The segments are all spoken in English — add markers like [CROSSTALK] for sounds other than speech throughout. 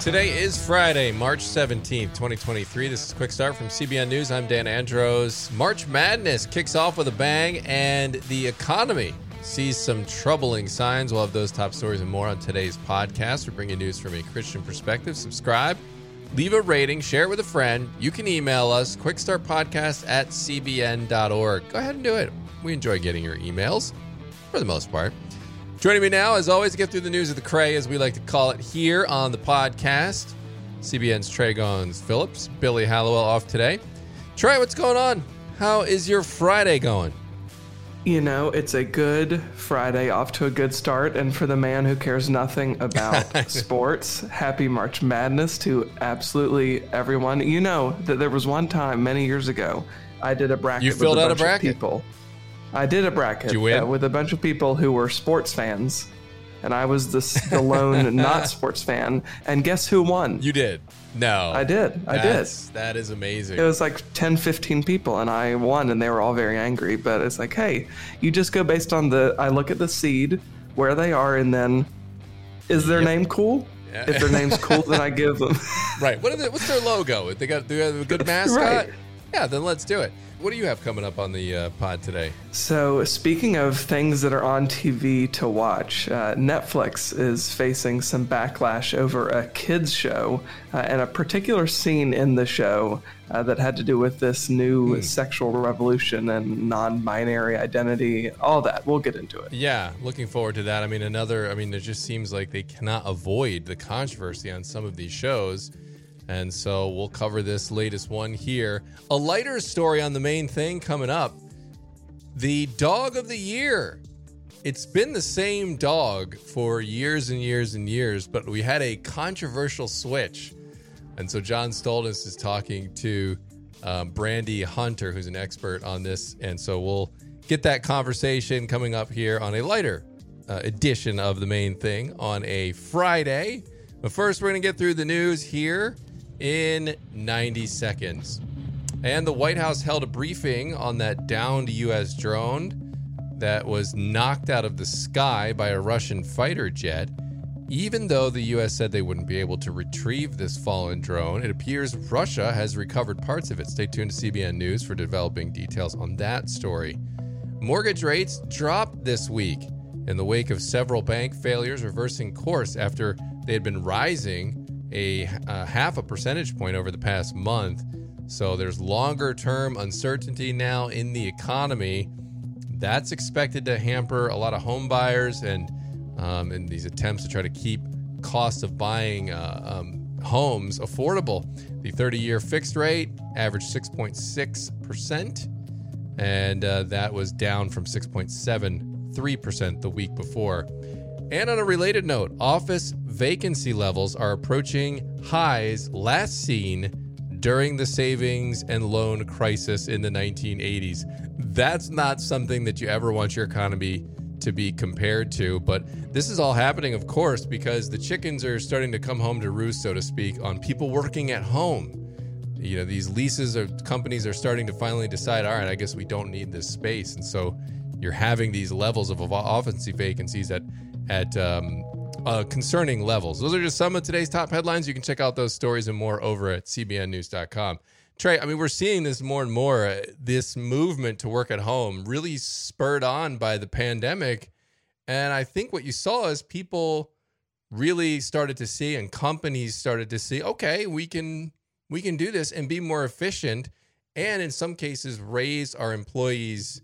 Today is Friday, March 17th, 2023. This is Quick Start from CBN News. I'm Dan Andros. March Madness kicks off with a bang, and the economy sees some troubling signs. We'll have those top stories and more on today's podcast. We bring you news from a Christian perspective. Subscribe, leave a rating, share it with a friend. You can email us, quickstartpodcast at cbn.org. Go ahead and do it. We enjoy getting your emails for the most part. Joining me now, as always, to get through the news of the cray, as we like to call it here on the podcast. CBN's Trey Goins Phillips, Billy Hallowell off today. Trey, what's going on? How is your Friday going? You know, it's a good Friday, off to a good start. And for the man who cares nothing about [LAUGHS] sports, happy March Madness to absolutely everyone. You know that there was one time many years ago I did a bracket. You filled with a out a bracket? people. I did a bracket Did uh, with a bunch of people who were sports fans, and I was the, the lone [LAUGHS] not sports fan. And guess who won? You did. No. I did. I did. That's- amazing. It was like 10, 15 people, and I won, and they were all very angry. But it's like, hey, you just go based on the. I look at the seed, where they are, and then is their name cool? Yeah. If their name's cool, then I give [LAUGHS] them. right. What are they, what's their logo? They got, they have a good [LAUGHS] mascot? Right. Yeah, then let's do it. What do you have coming up on the uh, pod today? So, speaking of things that are on TV to watch, uh, Netflix is facing some backlash over a kids show uh, and a particular scene in the show uh, that had to do with this new sexual revolution and non-binary identity. All that. We'll get into it. Yeah, looking forward to that. I mean, another, I mean, it just seems like they cannot avoid the controversy on some of these shows. And so we'll cover this latest one here. A lighter story on the main thing coming up the dog of the year. It's been the same dog for years and years and years, but we had a controversial switch. And so John Stolness is talking to um, Brandi Hunter, who's an expert on this. And so we'll get that conversation coming up here on a lighter uh, edition of the main thing on a Friday. But first, we're going to get through the news here in 90 seconds. And the White House held a briefing on that downed U.S. drone that was knocked out of the sky by a Russian fighter jet. Even though the U.S. said they wouldn't be able to retrieve this fallen drone, it appears Russia has recovered parts of it. Stay tuned to CBN News for developing details on that story. Mortgage rates dropped this week in the wake of several bank failures reversing course after they had been rising a, a half a percentage point over the past month. So there's longer term uncertainty now in the economy. That's expected to hamper a lot of home buyers and um, in these attempts to try to keep costs of buying uh, um, homes affordable. The 30 year fixed rate averaged 6.6%, and uh, that was down from 6.73% the week before. And on a related note, office vacancy levels are approaching highs last seen during the savings and loan crisis in the 1980s. That's not something that you ever want your economy to be compared to, but this is all happening, of course, because the chickens are starting to come home to roost, so to speak, on people working at home. You know, these leases or companies are starting to finally decide, all right, I guess we don't need this space. And so you're having these levels of offensive vacancies at, at, um, uh, concerning levels. Those are just some of today's top headlines. You can check out those stories and more over at cbnnews.com. Trey, I mean, we're seeing this more and more. Uh, this movement to work at home really spurred on by the pandemic. And I think what you saw is people really started to see and companies started to see, okay, we can we can do this and be more efficient and in some cases raise our employees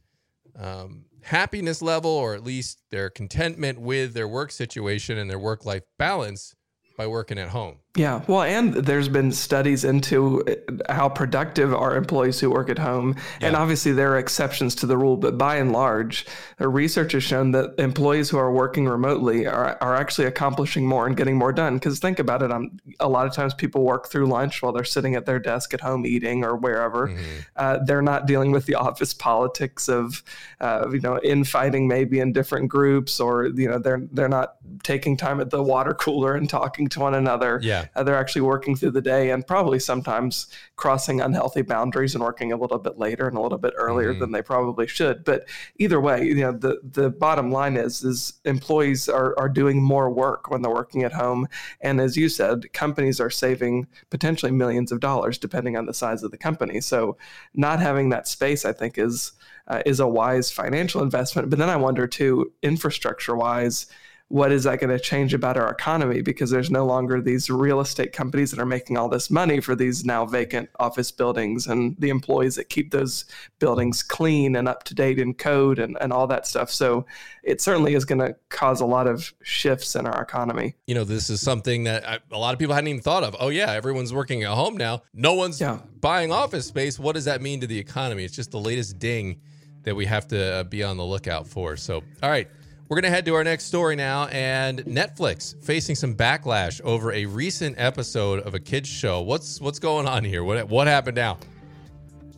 um, happiness level or at least their contentment with their work situation and their work life balance by working at home. Yeah, well, and there's been studies into uh, how productive are employees who work at home. And obviously, there are exceptions to the rule, but by and large, research has shown that employees who are working remotely are, are actually accomplishing more and getting more done. Because think about it, um, a lot of times people work through lunch while they're sitting at their desk at home eating or wherever. Uh, they're not dealing with the office politics of, uh, you know, infighting maybe in different groups, or you know, they're they're not taking time at the water cooler and talking to one another. Yeah. Uh, they're actually working through the day and probably sometimes crossing unhealthy boundaries and working a little bit later and a little bit earlier mm-hmm. than they probably should. But either way, you know, the, the bottom line is, is employees are, are doing more work when they're working at home. And as you said, companies are saving potentially millions of dollars depending on the size of the company. So not having that space, I think, is uh, is a wise financial investment. But then I wonder too, infrastructure wise, what is that going to change about our economy because there's no longer these real estate companies that are making all this money for these now vacant office buildings and the employees that keep those buildings clean and up to date in code and, and all that stuff. So it certainly is going to cause a lot of shifts in our economy. You know, this is something that I, a lot of people hadn't even thought of. Oh, yeah, everyone's working at home now. No one's yeah. buying office space. What does that mean to the economy? It's just the latest ding that we have to uh, be on the lookout for. So, all right. We're going to head to our next story now. And Netflix facing some backlash over a recent episode of a kids show. What's what's going on here? What what happened now?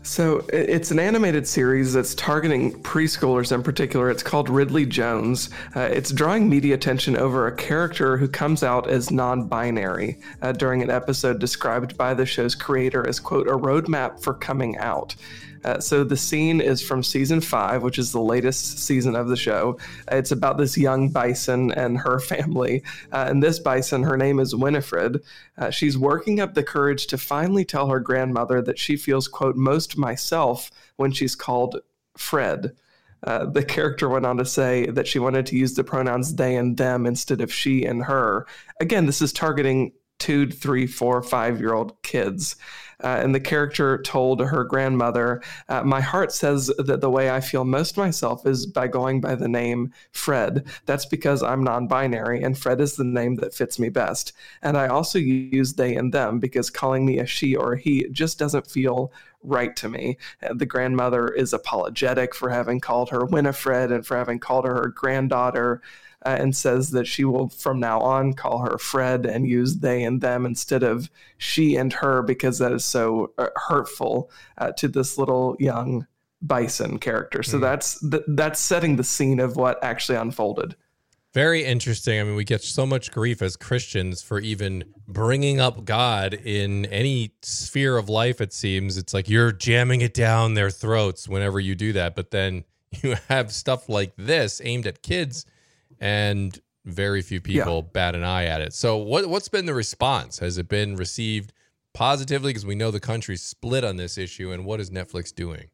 So it's an animated series that's targeting preschoolers in particular. It's called Ridley Jones. Uh, it's drawing media attention over a character who comes out as non-binary uh, during an episode described by the show's creator as quote a roadmap for coming out. Uh, so the scene is from season five, which is the latest season of the show. It's about this young bison and her [LAUGHS] family. Uh, and this bison, her name is Winifred. Uh, she's working up the courage to finally tell her grandmother that she feels, quote, most myself when she's called Fred. Uh, the character went on to say that she wanted to use the pronouns they and them instead of she and her. Again, this is targeting two, three, four, five year old kids. Uh, and the character told her grandmother, uh, My heart says that the way I feel most myself is by going by the name Fred. That's because I'm non binary, and Fred is the name that fits me best. And I also use they and them because calling me a she or a he just doesn't feel right to me. The grandmother is apologetic for having called her Winifred and for having called her her granddaughter uh, and says that she will from now on call her Fred and use they and them instead of she and her because that is so uh, hurtful uh, to this little young bison character. So mm. that's th- that's setting the scene of what actually unfolded. Very interesting. I mean, we get so much grief as Christians for even bringing up God in any sphere of life, it seems. It's like you're jamming it down their throats whenever you do that. But then [LAUGHS] you have stuff like this aimed at kids and very few people yeah. bat an eye at it. So, what what's been the response? Has it been received positively? Because we know the country's split on this issue, and what is Netflix doing?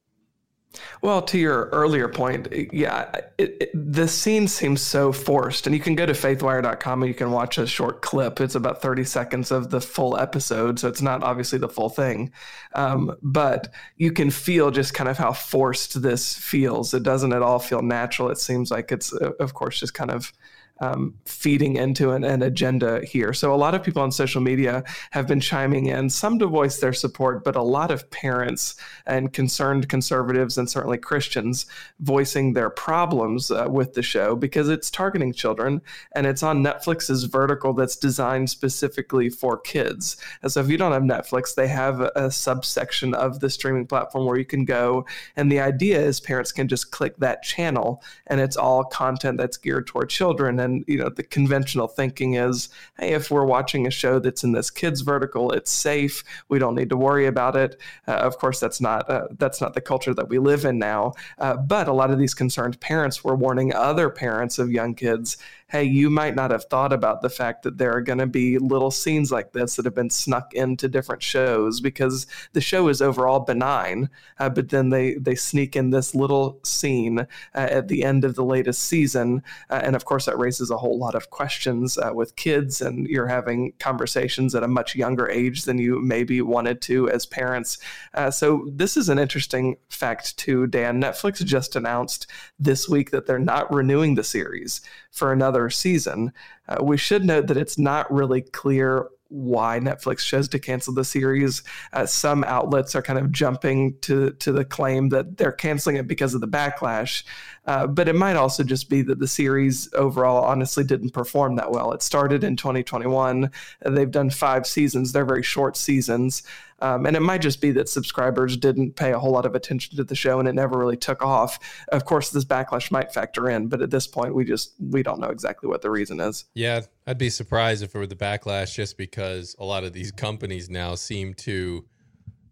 Well, to your earlier point, yeah, it, it, the scene seems so forced. And you can go to faithwire.com and you can watch a short clip. It's about 30 seconds of the full episode. So it's not obviously the full thing. Um, but you can feel just kind of how forced this feels. It doesn't at all feel natural. It seems like it's, uh, of course, just kind of um, feeding into an, an, agenda here. So a lot of people on social media have been chiming in, some to voice their support, but a lot of parents and concerned conservatives and certainly Christians voicing their problems uh, with the show because it's targeting children and it's on Netflix's vertical that's designed specifically for kids. And so if you don't have Netflix, they have a, subsection of the streaming platform where you can go, and the idea is parents can just click that channel, and it's all content that's geared toward children. And and you know the conventional thinking is hey if we're watching a show that's in this kids vertical it's safe. We don't need to worry about it. Uh, of course that's not uh, that's not the culture that we live in now. Uh, but a lot of these concerned parents were warning other parents of young kids hey, you might not have thought about the fact that there are going to be little scenes like this that have been snuck into different shows because the show is overall benign, uh, but then they they sneak in this little scene uh, at the end of the latest season, uh, and of course that raises a whole lot of questions uh, with kids, and you're having conversations at a much younger age than you maybe wanted to as parents. Uh, so this is an interesting fact too, Dan. Netflix just announced this week that they're not renewing the series for another season. Uh, we should note that it's not really clear why Netflix chose to cancel the series. Uh, some outlets are kind of jumping to to the claim that they're canceling it because of the backlash, uh, but it might also just be that the series overall honestly didn't perform that well. It started in 2021. They've done five seasons. They're very short seasons. Um, and it might just be that subscribers didn't pay a whole lot of attention to the show and it never really took off. Of course, this backlash might factor in, but at this point, we just we don't know exactly what the reason is. Yeah, I'd be surprised if it were the backlash just because a lot of these companies now seem to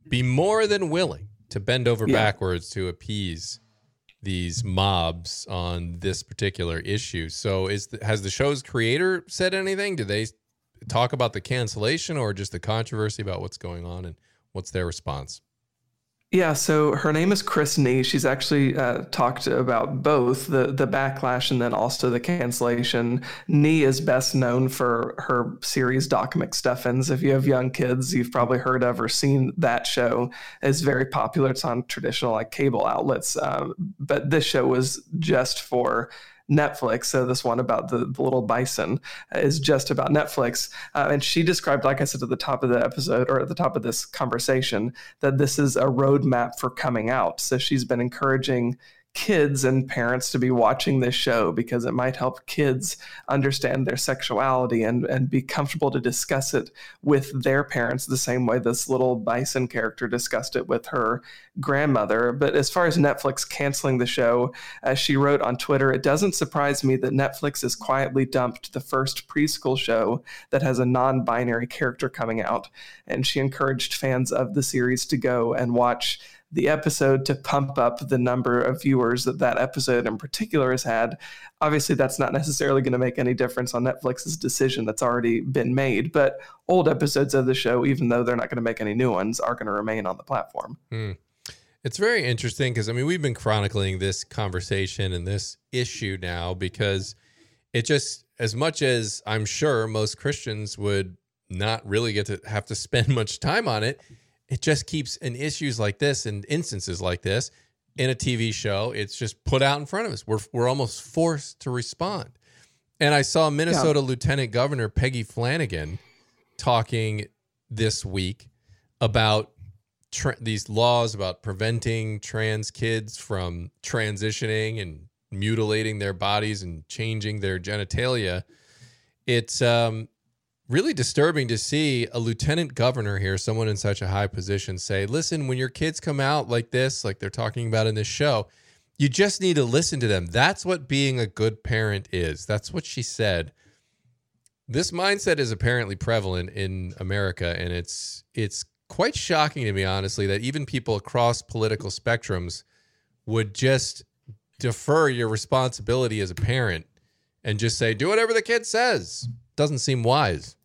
be more than willing to bend over yeah. backwards to appease these mobs on this particular issue. So is the, has the show's creator said anything? Do they talk about the cancellation or just the controversy about what's going on and what's their response? Yeah, so her name is Chris Nee. She's actually uh, talked about both the the backlash and then also the cancellation. Nee is best known for her series Doc McStuffins. If you have young kids, you've probably heard of or seen that show. It's very popular. It's on traditional like cable outlets, um, but this show was just for Netflix. So this one about the, the little bison is just about Netflix. Uh, and she described, like I said at the top of the episode or at the top of this conversation, that this is a roadmap for coming out. So she's been encouraging kids and parents to be watching this show because it might help kids understand their sexuality and, and be comfortable to discuss it with their parents the same way this little bison character discussed it with her grandmother. But as far as Netflix canceling the show, as she wrote on Twitter, it doesn't surprise me that Netflix has quietly dumped the first preschool show that has a non binary character coming out. And she encouraged fans of the series to go and watch the episode to pump up the number of viewers that that episode in particular has had. Obviously, that's not necessarily going to make any difference on Netflix's decision that's already been made, but old episodes of the show, even though they're not going to make any new ones, are going to remain on the platform. Hmm. It's very interesting because, I mean, we've been chronicling this conversation and this issue now because it just, as much as I'm sure most Christians would not really get to have to spend [LAUGHS] much time on it, it just keeps in issues like this and instances like this in a TV show, it's just put out in front of us. We're we're almost forced to respond. And I saw Minnesota yeah. Lieutenant Governor Peggy Flanagan talking this week about tra- these laws about preventing trans kids from transitioning and mutilating their bodies and changing their genitalia. It's um, really disturbing to see a lieutenant governor here, someone in such a high position, say, listen, when your kids come out like this, like they're talking about in this show, you just need to listen to them. That's what being a good parent is. That's what she said. This mindset is apparently prevalent in America, and it's it's quite shocking to me, honestly, that even people across political spectrums would just defer your responsibility as a parent and just say, do whatever the kid says. Doesn't seem wise.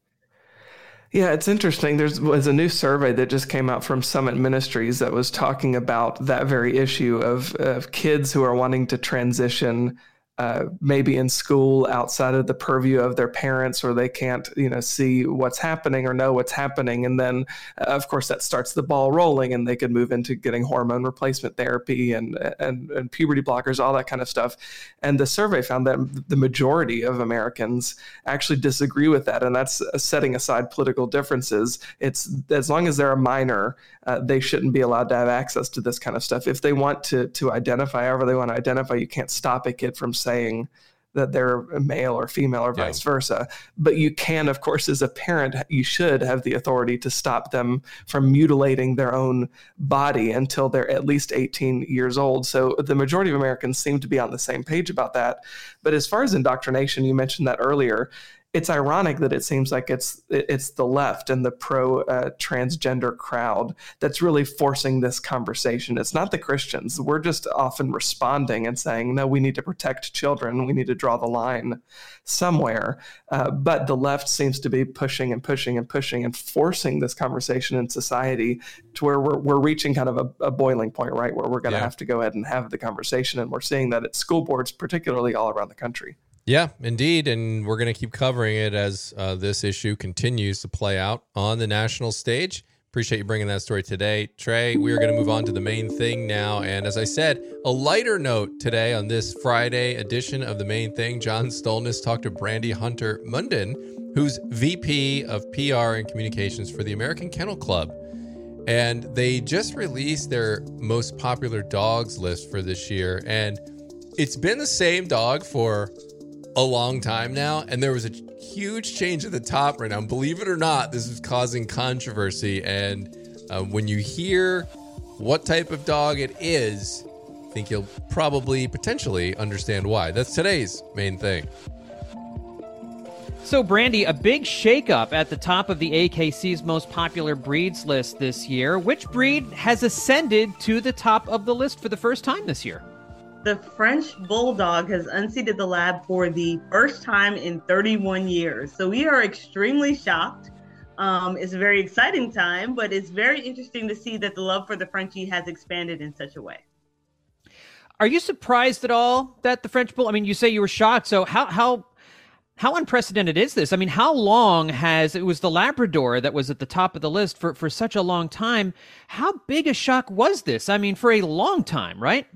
Yeah, it's interesting. There was a new survey that just came out from Summit Ministries that was talking about that very issue of, of kids who are wanting to transition uh, maybe in school outside of the purview of their parents or they can't you know see what's happening or know what's happening. And then uh, of course that starts the ball rolling and they could move into getting hormone replacement therapy and, and and puberty blockers all that kind of stuff. And the survey found that the majority of Americans actually disagree with that. And that's setting aside political differences. It's as long as they're a minor uh, they shouldn't be allowed to have access to this kind of stuff. If they want to to identify however they want to identify you can't stop a kid from saying saying that they're male or female or vice yeah. versa. But you can, of course, as a parent, you should have the authority to stop them from mutilating their own body until they're at least 18 years old. So the majority of Americans seem to be on the same page about that. But as far as indoctrination, you mentioned that earlier it's ironic that it seems like it's it's the left and the pro uh, transgender crowd that's really forcing this conversation. It's not the Christians. We're just often responding and saying, "No, we need to protect children. We need to draw the line somewhere." Uh, but the left seems to be pushing and pushing and pushing and forcing this conversation in society to where we're we're reaching kind of a, a boiling point, right, where we're going to yeah. have to go ahead and have the conversation, and we're seeing that at school boards, particularly all around the country. Yeah, indeed. And we're going to keep covering it as uh, this issue continues to play out on the national stage. Appreciate you bringing that story today. Trey, we are going to move on to the main thing now. And as I said, a lighter note today on this Friday edition of the main thing. John Stolness talked to Brandi Hunter Munden, who's VP of PR and communications for the American Kennel Club. And they just released their most popular dogs list for this year. And it's been the same dog for a long time now, and there was a huge change at the top right now. Believe it or not, this is causing controversy, and Uh, when you hear what type of dog it is, I think you'll probably potentially understand why. That's today's main thing. So, Brandi, a big shakeup at the top of the AKC's most popular breeds list this year. Which breed has ascended to the top of the list for the first time this year? The French Bulldog has unseated the lab for the first time in 31 years. So, we are extremely shocked. Um, it's a very exciting time, but it's very interesting to see that the love for the Frenchie has expanded in such a way. Are you surprised at all that the French Bull? I mean, you say you were shocked. So how how how unprecedented is this? I mean, how long has it was the Labrador that was at the top of the list for, for such a long time? How big a shock was this? I mean, for a long time, right?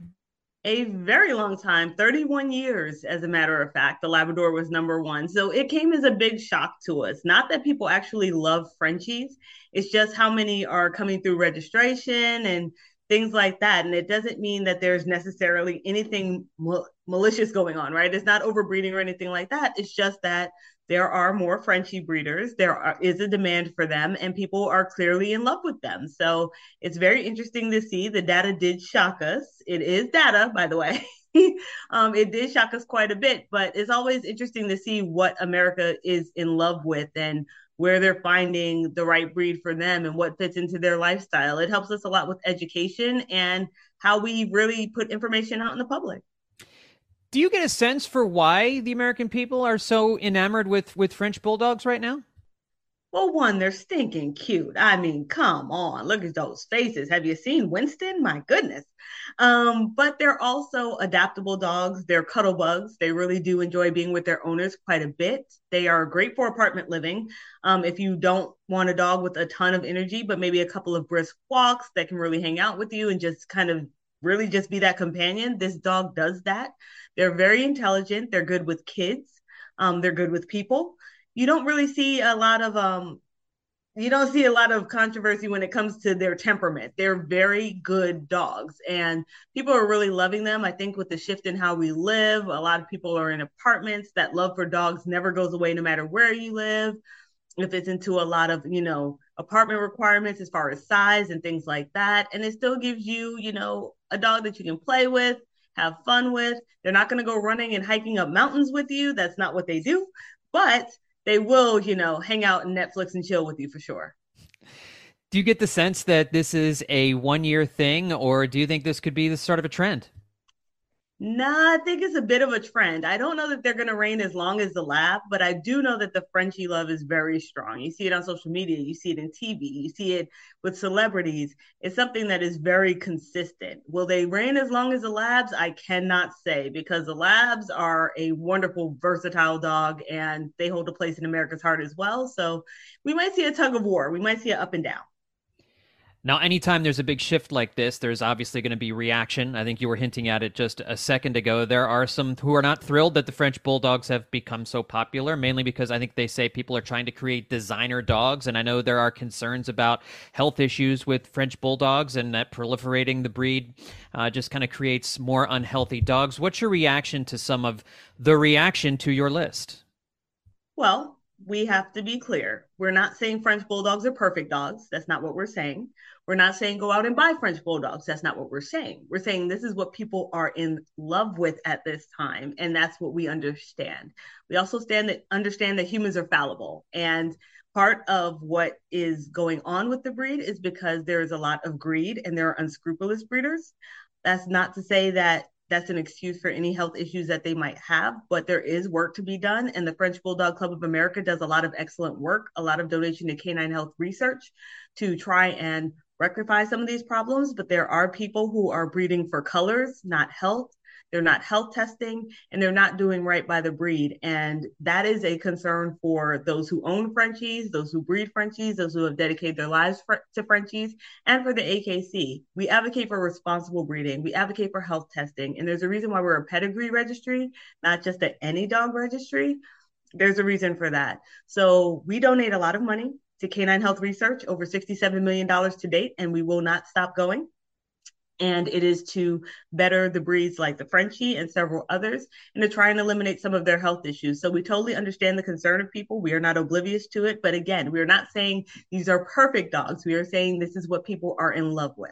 A very long time, 31 years, as a matter of fact. The Labrador was number one. So it came as a big shock to us. Not that people actually love Frenchies, it's just how many are coming through registration and things like that. And it doesn't mean that there's necessarily anything mal- malicious going on, right? It's not overbreeding or anything like that. It's just that there are more Frenchie breeders. There are, is a demand for them, and people are clearly in love with them. So it's very interesting to see. The data did shock us. It is data, by the way. [LAUGHS] um, it did shock us quite a bit, but it's always interesting to see what America is in love with and where they're finding the right breed for them and what fits into their lifestyle. It helps us a lot with education and how we really put information out in the public. Do you get a sense for why the American people are so enamored with with French bulldogs right now? Well, one, they're stinking cute. I mean, come on, look at those faces. Have you seen Winston? My goodness. Um, but they're also adaptable dogs. They're cuddle bugs. They really do enjoy being with their owners quite a bit. They are great for apartment living. Um, if you don't want a dog with a ton of energy, but maybe a couple of brisk walks that can really hang out with you and just kind of really just be that companion, this dog does that. They're very intelligent. They're good with kids. Um, they're good with people you don't really see a lot of um you don't see a lot of controversy when it comes to their temperament. They're very good dogs and people are really loving them. I think with the shift in how we live, a lot of people are in apartments. That love for dogs never goes away no matter where you live. If it's into a lot of, you know, apartment requirements as far as size and things like that. And it still gives you, you know, a dog that you can play with, have fun with. They're not going to go running and hiking up mountains with you. That's not what they do. But they will, you know, hang out and Netflix and chill with you for sure. Do you get the sense that this is a one year thing, or do you think this could be the start of a trend? Nah, I think it's a bit of a trend. I don't know that they're going to reign as long as the lab, but I do know that the Frenchie love is very strong. You see it on social media, you see it in TV, you see it with celebrities. It's something that is very consistent. Will they reign as long as the labs? I cannot say because the labs are a wonderful, versatile dog and they hold a place in America's heart as well. So we might see a tug of war. We might see it up and down. Now, anytime there's a big shift like this, there's obviously going to be reaction. I think you were hinting at it just a second ago. There are some who are not thrilled that the French Bulldogs have become so popular, mainly because I think they say people are trying to create designer dogs. And I know there are concerns about health issues with French Bulldogs and that proliferating the breed uh, just kind of creates more unhealthy dogs. What's your reaction to some of the reaction to your list? Well, we have to be clear. We're not saying French Bulldogs are perfect dogs. That's not what we're saying. We're not saying go out and buy French Bulldogs. That's not what we're saying. We're saying this is what people are in love with at this time. And that's what we understand. We also stand that understand that humans are fallible. And part of what is going on with the breed is because there is a lot of greed and there are unscrupulous breeders. That's not to say that that's an excuse for any health issues that they might have, but there is work to be done. And the French Bulldog Club of America does a lot of excellent work, a lot of donation to canine health research to try and rectify some of these problems. But there are people who are breeding for colors, not health. They're not health testing and they're not doing right by the breed. And that is a concern for those who own Frenchies, those who breed Frenchies, those who have dedicated their lives for, to Frenchies, and for the AKC. We advocate for responsible breeding. We advocate for health testing. And there's a reason why we're a pedigree registry, not just a any dog registry. There's a reason for that. So we donate a lot of money to canine health research, over $67 million to date, and we will not stop going. and it is to better the breeds like the Frenchie and several others, and to try and eliminate some of their health issues. So we totally understand the concern of people. We are not oblivious to it, but again, we are not saying these are perfect dogs. We are saying this is what people are in love with.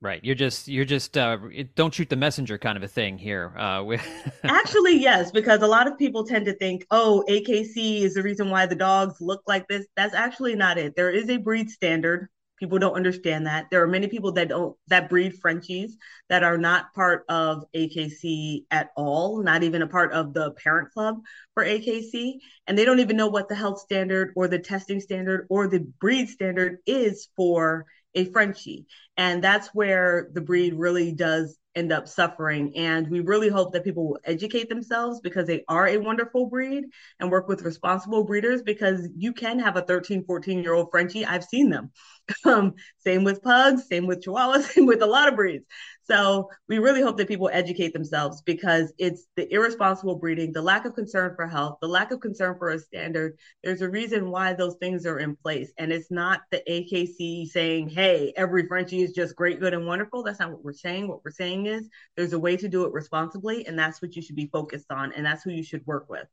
Right. You're just you're just uh, don't shoot the messenger kind of a thing here. Uh, [LAUGHS] Actually, yes, because a lot of people tend to think, oh, AKC is the reason why the dogs look like this. That's actually not it. There is a breed standard People don't understand that. There are many people that don't that breed Frenchies that are not part of AKC at all, not even a part of the parent club for AKC, and they don't even know what the health standard or the testing standard or the breed standard is for a Frenchie. And that's where the breed really does end up suffering. And we really hope that people will educate themselves because they are a wonderful breed and work with responsible breeders because you can have a 13, 14 year old Frenchie. I've seen them. [LAUGHS] Um, same with pugs, same with chihuahuas, [LAUGHS] same with a lot of breeds. So we really hope that people educate themselves because it's the irresponsible breeding, the lack of concern for health, the lack of concern for a standard. There's a reason why those things are in place. And it's not the AKC saying, hey, every Frenchie is just great, good, and wonderful. That's not what we're saying. What we're saying is there's a way to do it responsibly, and that's what you should be focused on, and that's who you should work with.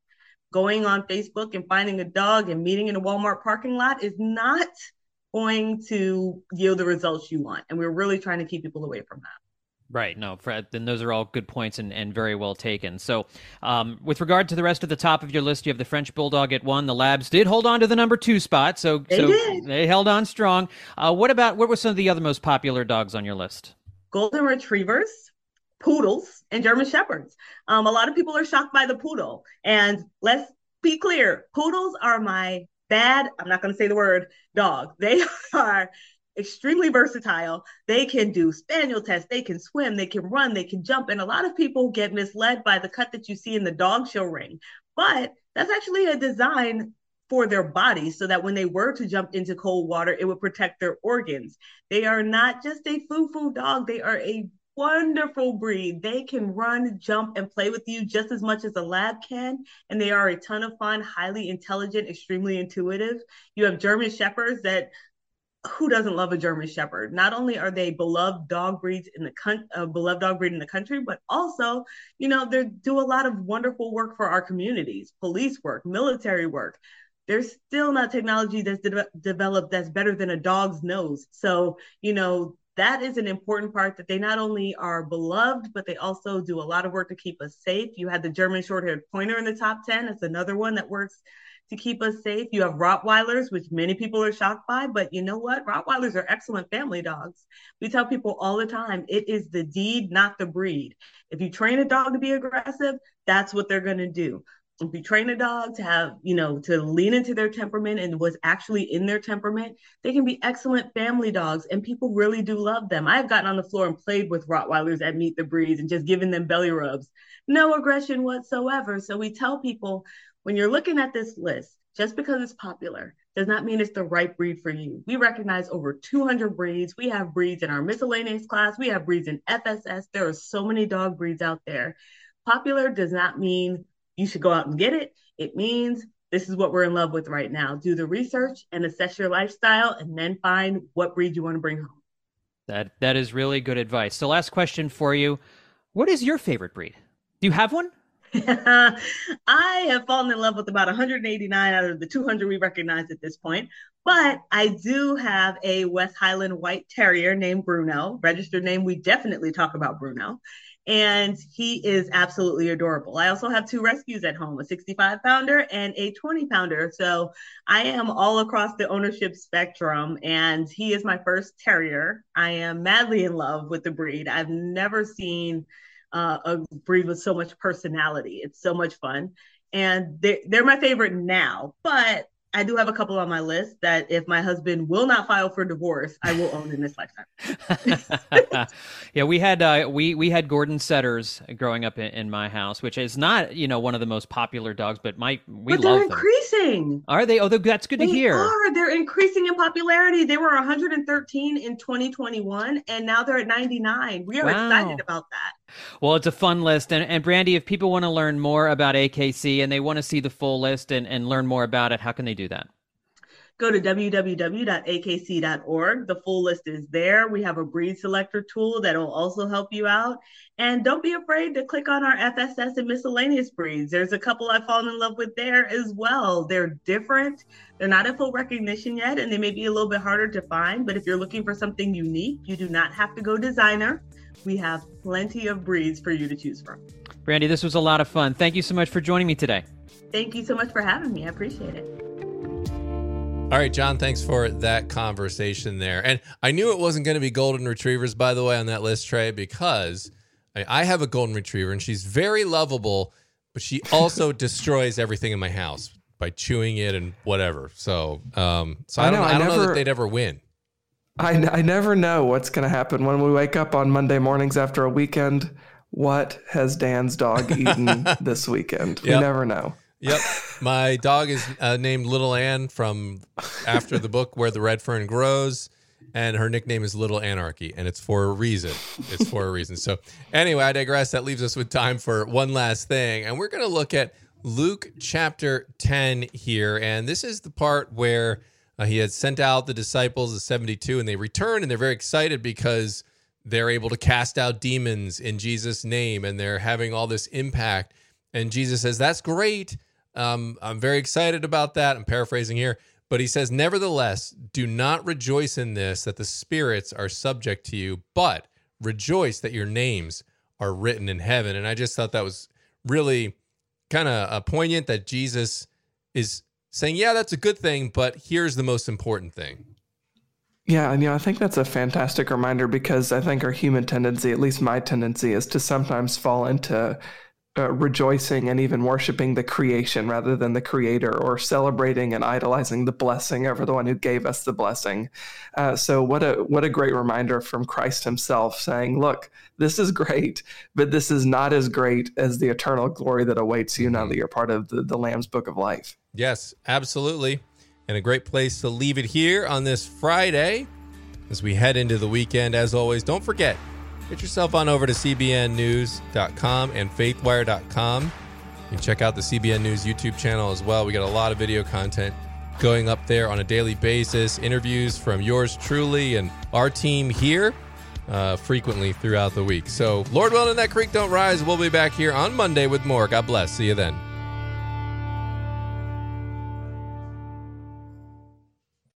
Going on Facebook and finding a dog and meeting in a Walmart parking lot is not going to yield the results you want. And we're really trying to keep people away from that. Right. No, Fred, then those are all good points and, and very well taken. So, um, with regard to the rest of the top of your list, you have the French Bulldog at one. The Labs did hold on to the number two spot, so they so did. they held on strong. Uh, what about what were some of the other most popular dogs on your list? Golden Retrievers, Poodles, and German Shepherds. Um, a lot of people are shocked by the poodle, and let's be clear: poodles are my bad. I'm not going to say the word dog. [LAUGHS] They are extremely versatile. They can do spaniel tests, they can swim, they can run, they can jump. And a lot of people get misled by the cut that you see in the dog show ring. But that's actually a design for their bodies so that when they were to jump into cold water, it would protect their organs. They are not just a foo foo dog, they are a wonderful breed. They can run, jump, and play with you just as much as a lab can. And they are a ton of fun, highly intelligent, extremely intuitive. You have German Shepherds that who doesn't love a German Shepherd? Not only are they beloved dog breeds in the con- uh, beloved dog breed in the country, but also, you know, they do a lot of wonderful work for our communities, police work, military work. There's still not technology that's de- developed that's better than a dog's nose. So, you know, that is an important part that they not only are beloved, but they also do a lot of work to keep us safe. You had the German short haired pointer in the top 10. It's another one that works to keep us safe. You have Rottweilers, which many people are shocked by, but you know what? Rottweilers are excellent family dogs. We tell people all the time it is the deed, not the breed. If you train a dog to be aggressive, that's what they're going to do. If you train a dog to have, you know, to lean into their temperament and what's actually in their temperament, they can be excellent family dogs and people really do love them. I've gotten on the floor and played with Rottweilers at Meet the Breeds and just given them belly rubs. No aggression whatsoever. So we tell people when you're looking at this list, just because it's popular does not mean it's the right breed for you. We recognize over 200 breeds. We have breeds in our miscellaneous class. We have breeds in FSS. There are so many dog breeds out there. Popular does not mean you should go out and get it. It means this is what we're in love with right now. Do the research and assess your lifestyle and then find what breed you want to bring home. That that is really good advice. So last question for you. What is your favorite breed? Do you have one? [LAUGHS] I have fallen in love with about 189 out of the 200 we recognize at this point. But I do have a West Highland White Terrier named Bruno, registered name. We definitely talk about Bruno. And he is absolutely adorable. I also have two rescues at home a 65 pounder and a 20 pounder. So I am all across the ownership spectrum. And he is my first terrier. I am madly in love with the breed. I've never seen uh, a breed with so much personality. It's so much fun. And they're, they're my favorite now, but I do have a couple on my list that if my husband will not file for divorce, I will own in this lifetime. [LAUGHS] yeah, we had uh, we we had Gordon setters growing up in, in, my house, which is not you know one of the most popular dogs, but my we but love they're increasing. Are they? Oh, that's good they to hear. Are they're increasing in popularity? They were 113 in 2021, and now they're at 99. We are wow. excited about that. Well, it's a fun list. And, and Brandi, if people want to learn more about AKC and they want to see the full list and, and learn more about it, how can they do that? Go to www.akc.org. The full list is there. We have a breed selector tool that will also help you out. And don't be afraid to click on our FSS and miscellaneous breeds. There's a couple I've fallen in love with there as well. They're different. They're not at full recognition yet, and they may be a little bit harder to find. But if you're looking for something unique, you do not have to go designer. We have plenty of breeds for you to choose from. Brandi, this was a lot of fun. Thank you so much for joining me today. Thank you so much for having me. I appreciate it. All right, John, thanks for that conversation there. And I knew it wasn't going to be golden retrievers, by the way, on that list, Trey, because I have a golden retriever and she's very lovable, but she also [LAUGHS] destroys everything in my house by chewing it and whatever. So, um, so I, I don't, know, I, I don't never, know that they'd ever win. I, I never know what's going to happen when we wake up on Monday mornings after a weekend. What has Dan's dog eaten [LAUGHS] this weekend? Yep. We never know. Yep. My dog is uh, named Little Ann from after the book Where the Red Fern Grows. And her nickname is Little Anarchy, and it's for a reason. It's for a reason. So, anyway, I digress. That leaves us with time for one last thing. And we're going to look at Luke chapter 10 here. And this is the part where uh, he had sent out the disciples, the 72, and they return and they're very excited because they're able to cast out demons in Jesus' name and they're having all this impact. And Jesus says, That's great. Um, I'm very excited about that. I'm paraphrasing here. But he says, Nevertheless, do not rejoice in this that the spirits are subject to you, but rejoice that your names are written in heaven. And I just thought that was really kind of uh, poignant that Jesus is saying, Yeah, that's a good thing, but here's the most important thing. Yeah, and you know, I think that's a fantastic reminder because I think our human tendency, at least my tendency, is to sometimes fall into uh, rejoicing and even worshiping the creation rather than the creator or celebrating and idolizing the blessing over the one who gave us the blessing. Uh, so what a what a great reminder from christ himself saying look this is great but this is not as great as the eternal glory that awaits you mm-hmm. now that you're part of the, the lamb's book of life. Yes absolutely. And a great place to leave it here on this friday as we head into the weekend. As always don't forget Get yourself on over to cbnnews.com and faithwire.com. Can check out the CBN News YouTube channel as well. We got a lot of video content going up there on a daily basis, interviews from yours truly and our team here uh, frequently throughout the week. So, Lord willing, that creek don't rise. We'll be back here on Monday with more. God bless. See you then.